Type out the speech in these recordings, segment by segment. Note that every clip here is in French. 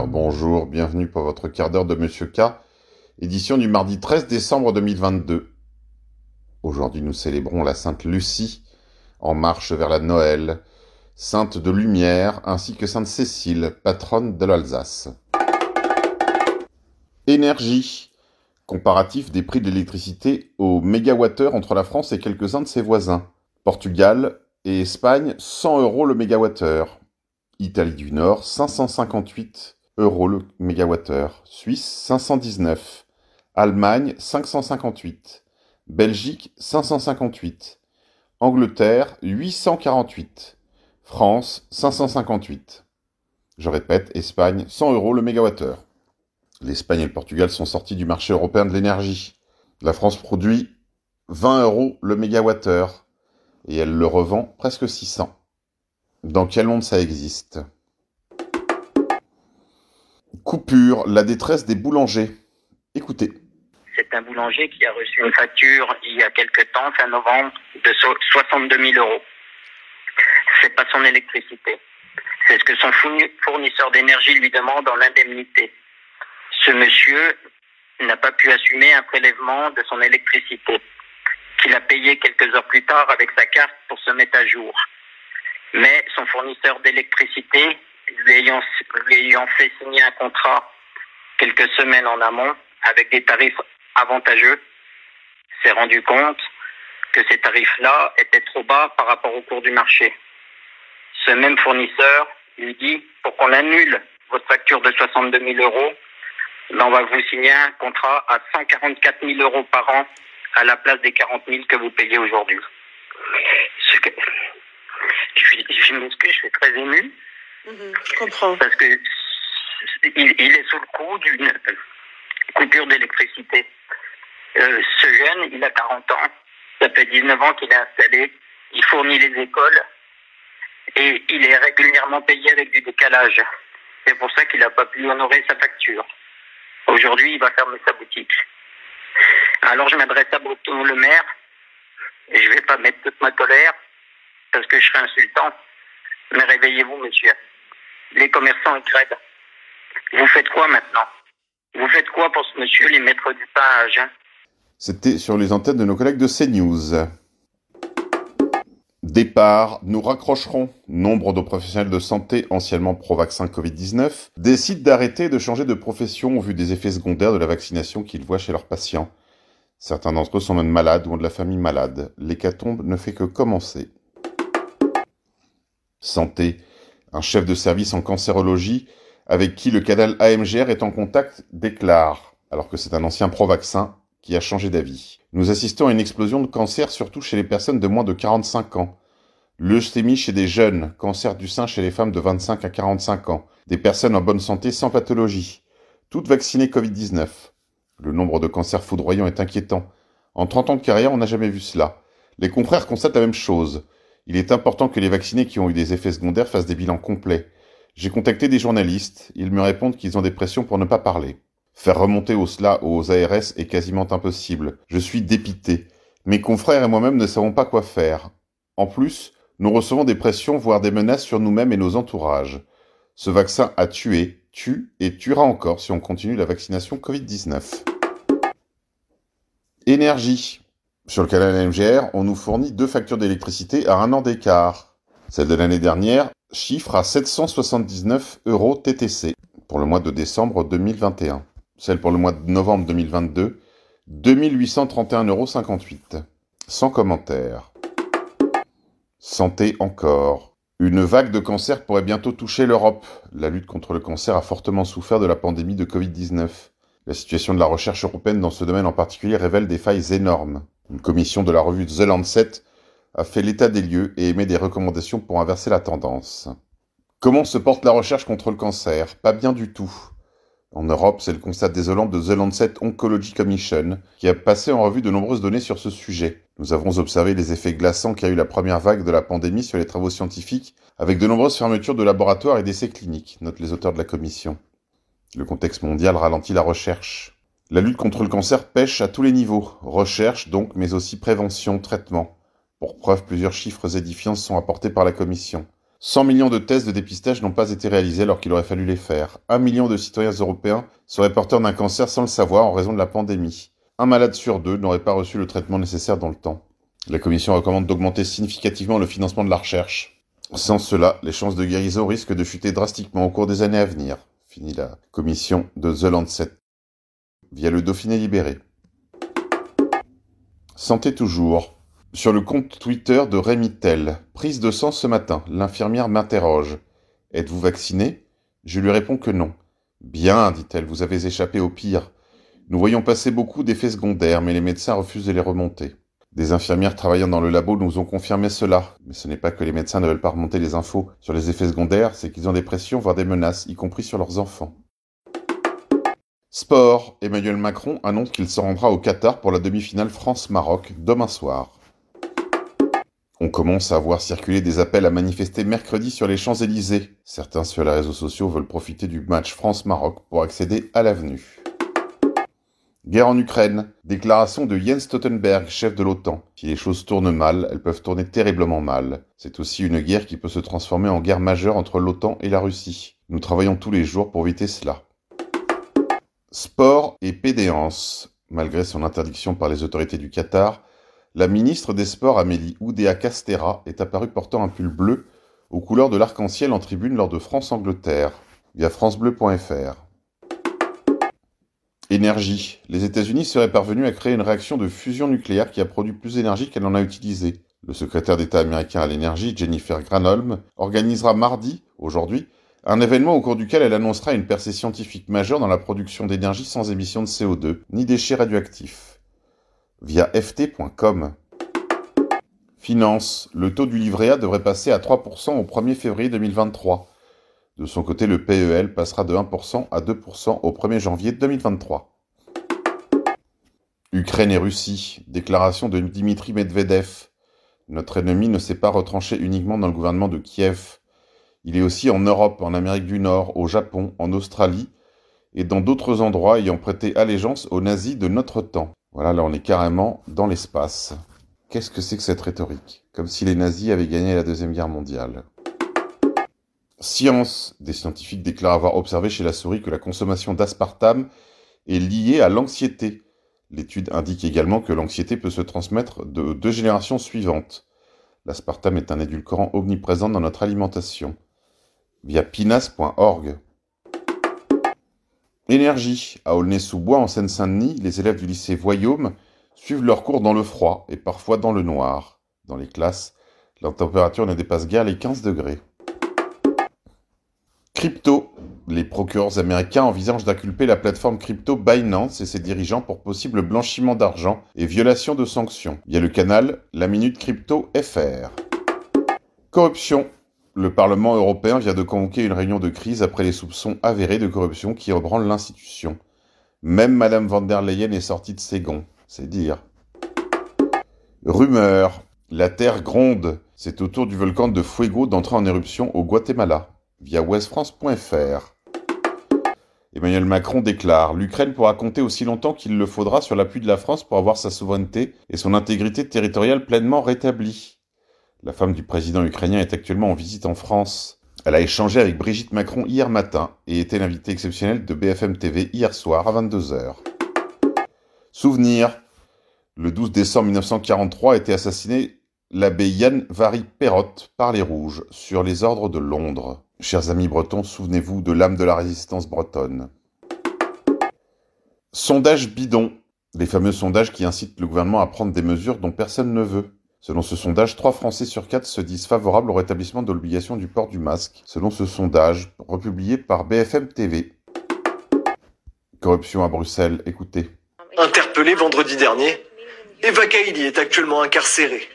bonjour, bienvenue pour votre quart d'heure de Monsieur K, édition du mardi 13 décembre 2022. Aujourd'hui nous célébrons la Sainte Lucie, en marche vers la Noël, Sainte de Lumière, ainsi que Sainte Cécile, patronne de l'Alsace. Énergie. Comparatif des prix de l'électricité au mégawattheure entre la France et quelques-uns de ses voisins. Portugal et Espagne, 100 euros le mégawattheure. Italie du Nord, 558 euros le mégawattheure. Suisse, 519. Allemagne, 558. Belgique, 558. Angleterre, 848. France, 558. Je répète, Espagne, 100 euros le mégawattheure. L'Espagne et le Portugal sont sortis du marché européen de l'énergie. La France produit 20 euros le mégawattheure et elle le revend presque 600. Dans quel monde ça existe? Coupure, la détresse des boulangers. Écoutez. C'est un boulanger qui a reçu une facture il y a quelque temps, fin novembre, de 62 000 euros. C'est pas son électricité. C'est ce que son fournisseur d'énergie lui demande en indemnité. Ce monsieur n'a pas pu assumer un prélèvement de son électricité, qu'il a payé quelques heures plus tard avec sa carte pour se mettre à jour mais son fournisseur d'électricité, lui ayant, fait signer un contrat quelques semaines en amont avec des tarifs avantageux, s'est rendu compte que ces tarifs-là étaient trop bas par rapport au cours du marché. Ce même fournisseur lui dit, pour qu'on annule votre facture de 62 000 euros, ben, on va vous signer un contrat à 144 000 euros par an à la place des 40 000 que vous payez aujourd'hui je, m'excuse, je suis très ému. Mhm, je comprends. Parce que il, est sous le coup d'une coupure d'électricité. Euh, ce jeune, il a 40 ans. Ça fait 19 ans qu'il est installé. Il fournit les écoles. Et il est régulièrement payé avec du décalage. C'est pour ça qu'il n'a pas pu honorer sa facture. Aujourd'hui, il va fermer sa boutique. Alors je m'adresse à Breton le maire. Et je ne vais pas mettre toute ma colère parce que je serais insultant. Mais réveillez-vous, monsieur. Les commerçants, crèvent. Vous faites quoi maintenant? Vous faites quoi pour ce monsieur, les maîtres du page? Hein C'était sur les antennes de nos collègues de CNews. Départ, nous raccrocherons. Nombre de professionnels de santé anciennement pro-vaccin Covid-19 décident d'arrêter de changer de profession au vu des effets secondaires de la vaccination qu'ils voient chez leurs patients. Certains d'entre eux sont même malades ou ont de la famille malade. L'hécatombe ne fait que commencer. Santé, un chef de service en cancérologie avec qui le canal AMGR est en contact déclare, alors que c'est un ancien pro-vaccin, qui a changé d'avis. Nous assistons à une explosion de cancer surtout chez les personnes de moins de 45 ans. Leucémie chez des jeunes, cancer du sein chez les femmes de 25 à 45 ans, des personnes en bonne santé sans pathologie, toutes vaccinées Covid-19. Le nombre de cancers foudroyants est inquiétant. En 30 ans de carrière, on n'a jamais vu cela. Les confrères constatent la même chose. Il est important que les vaccinés qui ont eu des effets secondaires fassent des bilans complets. J'ai contacté des journalistes, ils me répondent qu'ils ont des pressions pour ne pas parler. Faire remonter au cela aux ARS est quasiment impossible. Je suis dépité. Mes confrères et moi-même ne savons pas quoi faire. En plus, nous recevons des pressions, voire des menaces sur nous-mêmes et nos entourages. Ce vaccin a tué, tue et tuera encore si on continue la vaccination Covid-19. Énergie. Sur le canal MGR, on nous fournit deux factures d'électricité à un an d'écart. Celle de l'année dernière chiffre à 779 euros TTC pour le mois de décembre 2021. Celle pour le mois de novembre 2022, 2831,58 euros. Sans commentaire. Santé encore. Une vague de cancer pourrait bientôt toucher l'Europe. La lutte contre le cancer a fortement souffert de la pandémie de Covid-19. La situation de la recherche européenne dans ce domaine en particulier révèle des failles énormes. Une commission de la revue The Lancet a fait l'état des lieux et émet des recommandations pour inverser la tendance. Comment se porte la recherche contre le cancer? Pas bien du tout. En Europe, c'est le constat désolant de The Lancet Oncology Commission qui a passé en revue de nombreuses données sur ce sujet. Nous avons observé les effets glaçants qu'a eu la première vague de la pandémie sur les travaux scientifiques avec de nombreuses fermetures de laboratoires et d'essais cliniques, notent les auteurs de la commission. Le contexte mondial ralentit la recherche. La lutte contre le cancer pêche à tous les niveaux, recherche donc, mais aussi prévention, traitement. Pour preuve, plusieurs chiffres édifiants sont apportés par la Commission. 100 millions de tests de dépistage n'ont pas été réalisés alors qu'il aurait fallu les faire. Un million de citoyens européens seraient porteurs d'un cancer sans le savoir en raison de la pandémie. Un malade sur deux n'aurait pas reçu le traitement nécessaire dans le temps. La Commission recommande d'augmenter significativement le financement de la recherche. Sans cela, les chances de guérison risquent de chuter drastiquement au cours des années à venir. Finit la commission de The via le Dauphiné libéré. Santé toujours. Sur le compte Twitter de Rémi Tell, prise de sang ce matin, l'infirmière m'interroge. Êtes-vous vacciné? Je lui réponds que non. Bien, dit-elle, vous avez échappé au pire. Nous voyons passer beaucoup d'effets secondaires, mais les médecins refusent de les remonter. Des infirmières travaillant dans le labo nous ont confirmé cela. Mais ce n'est pas que les médecins ne veulent pas remonter les infos sur les effets secondaires, c'est qu'ils ont des pressions, voire des menaces, y compris sur leurs enfants. Sport. Emmanuel Macron annonce qu'il se rendra au Qatar pour la demi-finale France-Maroc demain soir. On commence à voir circuler des appels à manifester mercredi sur les Champs-Élysées. Certains sur les réseaux sociaux veulent profiter du match France-Maroc pour accéder à l'avenue. Guerre en Ukraine. Déclaration de Jens Stoltenberg, chef de l'OTAN. Si les choses tournent mal, elles peuvent tourner terriblement mal. C'est aussi une guerre qui peut se transformer en guerre majeure entre l'OTAN et la Russie. Nous travaillons tous les jours pour éviter cela. Sport et pédéance. Malgré son interdiction par les autorités du Qatar, la ministre des Sports Amélie Oudéa Castera est apparue portant un pull bleu aux couleurs de l'arc-en-ciel en tribune lors de France-Angleterre, via francebleu.fr. Énergie. Les États-Unis seraient parvenus à créer une réaction de fusion nucléaire qui a produit plus d'énergie qu'elle en a utilisé. Le secrétaire d'État américain à l'énergie, Jennifer Granholm, organisera mardi, aujourd'hui, un événement au cours duquel elle annoncera une percée scientifique majeure dans la production d'énergie sans émission de CO2, ni déchets radioactifs. Via ft.com. Finance. Le taux du livret A devrait passer à 3% au 1er février 2023. De son côté, le PEL passera de 1% à 2% au 1er janvier 2023. Ukraine et Russie. Déclaration de Dimitri Medvedev. Notre ennemi ne s'est pas retranché uniquement dans le gouvernement de Kiev. Il est aussi en Europe, en Amérique du Nord, au Japon, en Australie et dans d'autres endroits ayant prêté allégeance aux nazis de notre temps. Voilà, là on est carrément dans l'espace. Qu'est-ce que c'est que cette rhétorique? Comme si les nazis avaient gagné la Deuxième Guerre mondiale. Science. Des scientifiques déclarent avoir observé chez la souris que la consommation d'aspartame est liée à l'anxiété. L'étude indique également que l'anxiété peut se transmettre de deux générations suivantes. L'aspartame est un édulcorant omniprésent dans notre alimentation. Via pinas.org. Énergie. À Aulnay-sous-Bois, en Seine-Saint-Denis, les élèves du lycée Voyaume suivent leurs cours dans le froid et parfois dans le noir. Dans les classes, la température ne dépasse guère les 15 degrés. Crypto. Les procureurs américains envisagent d'inculper la plateforme crypto Binance et ses dirigeants pour possible blanchiment d'argent et violation de sanctions via le canal La Minute Crypto FR. Corruption. Le Parlement européen vient de convoquer une réunion de crise après les soupçons avérés de corruption qui rebranlent l'institution. Même Madame van der Leyen est sortie de ses gonds, c'est dire. Rumeur. La Terre gronde. C'est au tour du volcan de Fuego d'entrer en éruption au Guatemala via westfrance.fr. Emmanuel Macron déclare L'Ukraine pourra compter aussi longtemps qu'il le faudra sur l'appui de la France pour avoir sa souveraineté et son intégrité territoriale pleinement rétablie. La femme du président ukrainien est actuellement en visite en France. Elle a échangé avec Brigitte Macron hier matin et était l'invité exceptionnel de BFM TV hier soir à 22h. Souvenir Le 12 décembre 1943 a été assassiné l'abbé Yann Vary Perrotte par les Rouges sur les ordres de Londres. Chers amis bretons, souvenez-vous de l'âme de la résistance bretonne. Sondage bidon. Les fameux sondages qui incitent le gouvernement à prendre des mesures dont personne ne veut. Selon ce sondage, 3 Français sur 4 se disent favorables au rétablissement de l'obligation du port du masque. Selon ce sondage, republié par BFM TV. Corruption à Bruxelles, écoutez. Interpellé vendredi dernier, Eva Kaili est actuellement incarcérée.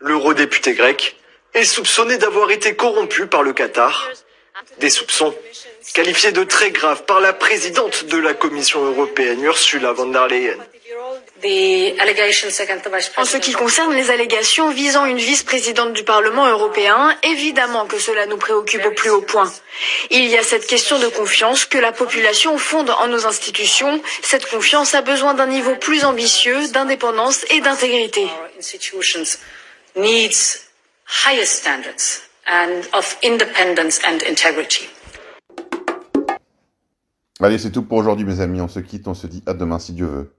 L'eurodéputé grec est soupçonné d'avoir été corrompu par le Qatar. Des soupçons qualifiés de très graves par la présidente de la Commission européenne, Ursula von der Leyen. En ce qui concerne les allégations visant une vice-présidente du Parlement européen, évidemment que cela nous préoccupe au plus haut point. Il y a cette question de confiance que la population fonde en nos institutions. Cette confiance a besoin d'un niveau plus ambitieux, d'indépendance et d'intégrité. and of independence and integrity. Allez, c'est tout pour aujourd'hui, mes amis. On se quitte, on se dit à demain si Dieu veut.